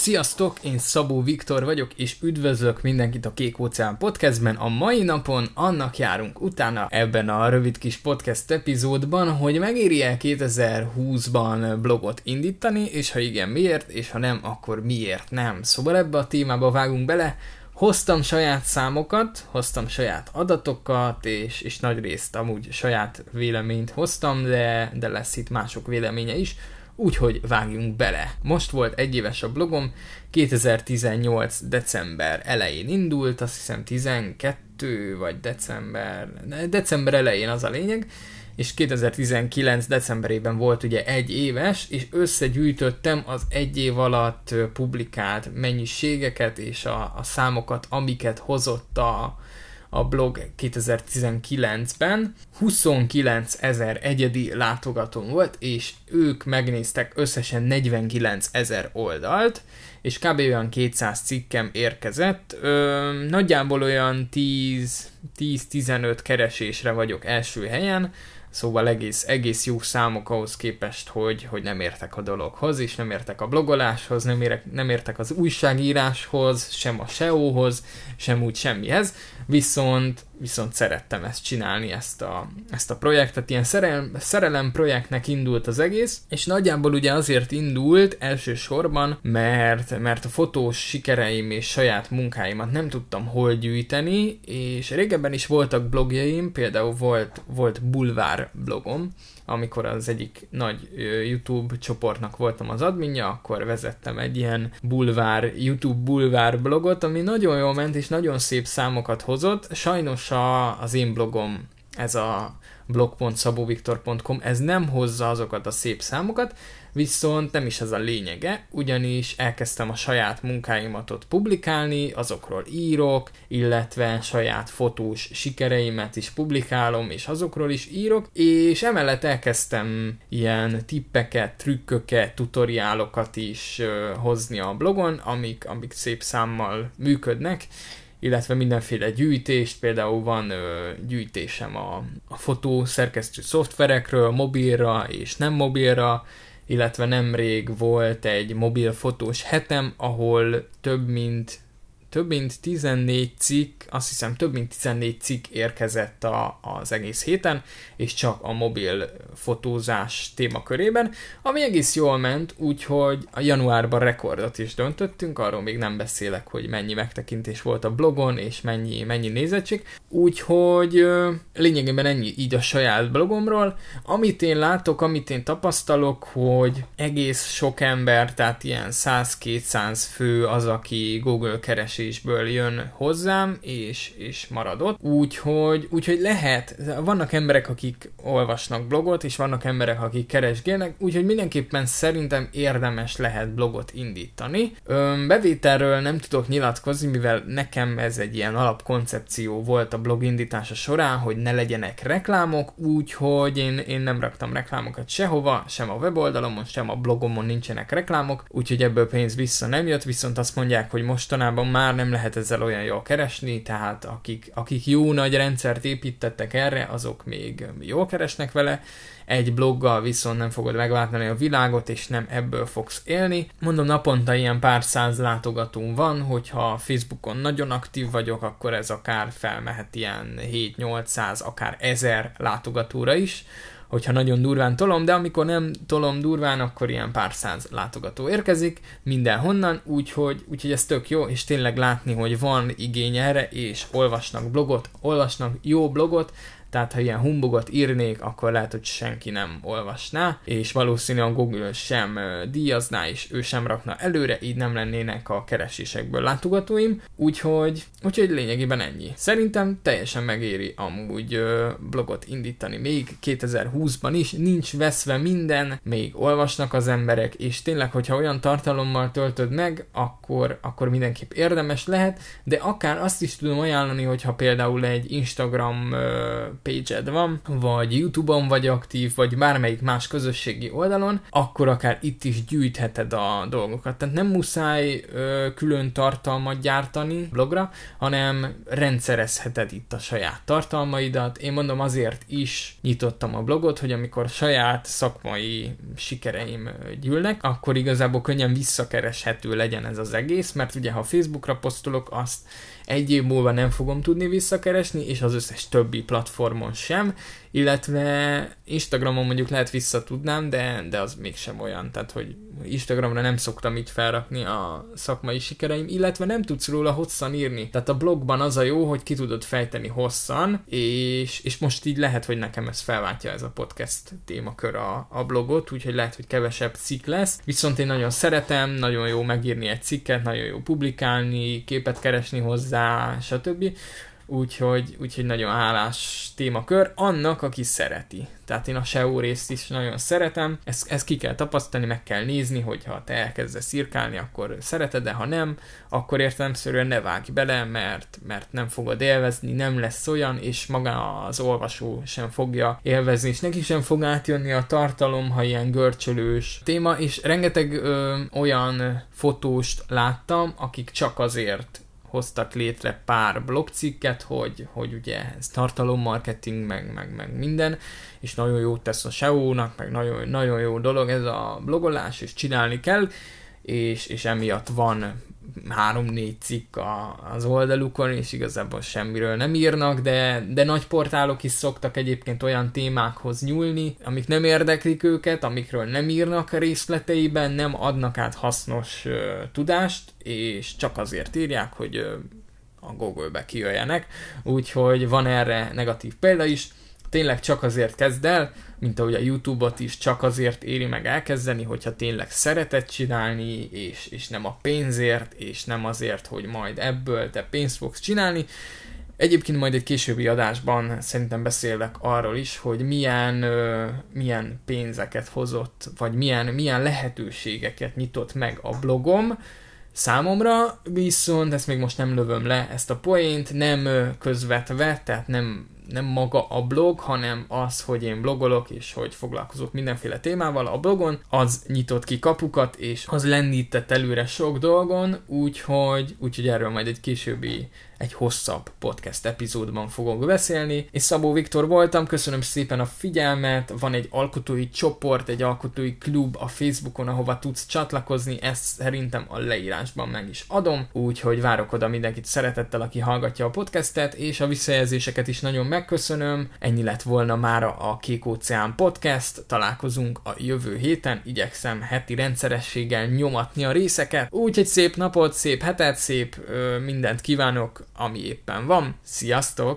Sziasztok, én Szabó Viktor vagyok, és üdvözlök mindenkit a Kék Óceán Podcastben. A mai napon annak járunk utána ebben a rövid kis podcast epizódban, hogy megéri-e 2020-ban blogot indítani, és ha igen, miért, és ha nem, akkor miért nem. Szóval ebbe a témába vágunk bele, hoztam saját számokat, hoztam saját adatokat, és, és nagy részt amúgy saját véleményt hoztam, de, de lesz itt mások véleménye is úgyhogy vágjunk bele. Most volt egy éves a blogom, 2018. december elején indult, azt hiszem 12 vagy december, december elején az a lényeg, és 2019 decemberében volt ugye egy éves, és összegyűjtöttem az egy év alatt publikált mennyiségeket és a, a számokat, amiket hozott a, a blog 2019-ben. 29 ezer egyedi látogatón volt, és ők megnéztek összesen 49 ezer oldalt, és kb. olyan 200 cikkem érkezett. Ö, nagyjából olyan 10-15 keresésre vagyok első helyen, Szóval egész, egész jó számok ahhoz képest, hogy, hogy nem értek a dologhoz, és nem értek a blogoláshoz, nem, érek, nem értek az újságíráshoz, sem a SEO-hoz, sem úgy semmihez, viszont, viszont szerettem ezt csinálni, ezt a, ezt a projektet, ilyen szerelem, szerelem projektnek indult az egész, és nagyjából ugye azért indult elsősorban, mert, mert a fotós sikereim és saját munkáimat nem tudtam hol gyűjteni, és régebben is voltak blogjaim, például volt, volt bulvár blogom, amikor az egyik nagy YouTube csoportnak voltam az adminja, akkor vezettem egy ilyen bulvár, YouTube bulvár blogot, ami nagyon jól ment, és nagyon szép számokat hozott. Sajnos a, az én blogom, ez a blog.szabóviktor.com, ez nem hozza azokat a szép számokat, viszont nem is ez a lényege, ugyanis elkezdtem a saját munkáimat ott publikálni, azokról írok, illetve saját fotós sikereimet is publikálom, és azokról is írok, és emellett elkezdtem ilyen tippeket, trükköket, tutoriálokat is hozni a blogon, amik, amik szép számmal működnek, illetve mindenféle gyűjtést, például van ö, gyűjtésem a, a fotó szerkesztő szoftverekről, mobilra és nem mobilra, illetve nemrég volt egy mobil fotós hetem, ahol több mint több mint 14 cikk, azt hiszem több mint 14 cikk érkezett a, az egész héten, és csak a mobil fotózás témakörében, ami egész jól ment, úgyhogy a januárban rekordot is döntöttünk, arról még nem beszélek, hogy mennyi megtekintés volt a blogon, és mennyi, mennyi nézettség, úgyhogy lényegében ennyi így a saját blogomról. Amit én látok, amit én tapasztalok, hogy egész sok ember, tehát ilyen 100-200 fő az, aki Google keres keresésből jön hozzám, és, és maradott. Úgyhogy, úgyhogy lehet, vannak emberek, akik olvasnak blogot, és vannak emberek, akik keresgélnek, úgyhogy mindenképpen szerintem érdemes lehet blogot indítani. Ön, bevételről nem tudok nyilatkozni, mivel nekem ez egy ilyen alapkoncepció volt a blog indítása során, hogy ne legyenek reklámok, úgyhogy én, én nem raktam reklámokat sehova, sem a weboldalomon, sem a blogomon nincsenek reklámok, úgyhogy ebből pénz vissza nem jött, viszont azt mondják, hogy mostanában már már nem lehet ezzel olyan jól keresni, tehát akik, akik jó nagy rendszert építettek erre, azok még jól keresnek vele, egy bloggal viszont nem fogod megváltani a világot, és nem ebből fogsz élni. Mondom, naponta ilyen pár száz látogató van, hogyha Facebookon nagyon aktív vagyok, akkor ez akár felmehet ilyen 7-800, akár 1000 látogatóra is, hogyha nagyon durván tolom, de amikor nem tolom durván, akkor ilyen pár száz látogató érkezik mindenhonnan, úgyhogy, úgyhogy ez tök jó, és tényleg látni, hogy van igény erre, és olvasnak blogot, olvasnak jó blogot, tehát ha ilyen humbugot írnék, akkor lehet, hogy senki nem olvasná, és valószínűleg Google sem díjazná, és ő sem rakna előre, így nem lennének a keresésekből látogatóim, úgyhogy, úgyhogy lényegében ennyi. Szerintem teljesen megéri amúgy blogot indítani, még 2020-ban is, nincs veszve minden, még olvasnak az emberek, és tényleg, hogyha olyan tartalommal töltöd meg, akkor, akkor mindenképp érdemes lehet, de akár azt is tudom ajánlani, hogyha például egy Instagram page van, vagy YouTube-on vagy aktív, vagy bármelyik más közösségi oldalon, akkor akár itt is gyűjtheted a dolgokat. Tehát nem muszáj ö, külön tartalmat gyártani blogra, hanem rendszerezheted itt a saját tartalmaidat. Én mondom azért is nyitottam a blogot, hogy amikor saját szakmai sikereim gyűlnek, akkor igazából könnyen visszakereshető legyen ez az egész, mert ugye ha Facebookra posztolok, azt egy év múlva nem fogom tudni visszakeresni, és az összes többi platformon sem, illetve Instagramon mondjuk lehet visszatudnám, de, de az mégsem olyan, tehát hogy Instagramra nem szoktam itt felrakni a szakmai sikereim, illetve nem tudsz róla hosszan írni. Tehát a blogban az a jó, hogy ki tudod fejteni hosszan, és, és most így lehet, hogy nekem ez felváltja ez a podcast témakör a, a blogot, úgyhogy lehet, hogy kevesebb cikk lesz. Viszont én nagyon szeretem, nagyon jó megírni egy cikket, nagyon jó publikálni, képet keresni hozzá, stb úgyhogy, úgyhogy nagyon hálás témakör. Annak, aki szereti. Tehát én a SEO részt is nagyon szeretem, ezt, ezt ki kell tapasztalni, meg kell nézni, hogy ha te elkezdesz írkálni, akkor szereted, de ha nem, akkor értelemszerűen ne vágj bele, mert, mert nem fogod élvezni, nem lesz olyan, és maga az olvasó sem fogja élvezni, és neki sem fog átjönni a tartalom, ha ilyen görcsölős téma, és rengeteg ö, olyan fotóst láttam, akik csak azért hoztak létre pár blogcikket, hogy, hogy ugye ez tartalommarketing, meg, meg, meg minden, és nagyon jó tesz a SEO-nak, meg nagyon, nagyon jó dolog ez a blogolás, és csinálni kell, és, és emiatt van három-négy cikk a, az oldalukon, és igazából semmiről nem írnak, de, de nagy portálok is szoktak egyébként olyan témákhoz nyúlni, amik nem érdeklik őket, amikről nem írnak a részleteiben, nem adnak át hasznos uh, tudást, és csak azért írják, hogy uh, a Google-be kijöjjenek, úgyhogy van erre negatív példa is, tényleg csak azért kezd el, mint ahogy a YouTube-ot is csak azért éri meg elkezdeni, hogyha tényleg szeretett csinálni, és, és nem a pénzért, és nem azért, hogy majd ebből te pénzt fogsz csinálni. Egyébként majd egy későbbi adásban szerintem beszélek arról is, hogy milyen, ö, milyen pénzeket hozott, vagy milyen, milyen lehetőségeket nyitott meg a blogom, számomra, viszont ezt még most nem lövöm le, ezt a poént, nem közvetve, tehát nem nem maga a blog, hanem az, hogy én blogolok, és hogy foglalkozok mindenféle témával. A blogon, az nyitott ki kapukat, és az lendített előre sok dolgon, úgyhogy, úgyhogy erről majd egy későbbi egy hosszabb podcast epizódban fogok beszélni. És Szabó Viktor voltam, köszönöm szépen a figyelmet, van egy alkotói csoport, egy alkotói klub a Facebookon, ahova tudsz csatlakozni, ezt szerintem a leírásban meg is adom, úgyhogy várok oda mindenkit szeretettel, aki hallgatja a podcastet, és a visszajelzéseket is nagyon megköszönöm. Ennyi lett volna már a Kék Óceán podcast, találkozunk a jövő héten, igyekszem heti rendszerességgel nyomatni a részeket, úgyhogy szép napot, szép hetet, szép ö, mindent kívánok, ami éppen van. Sziasztok!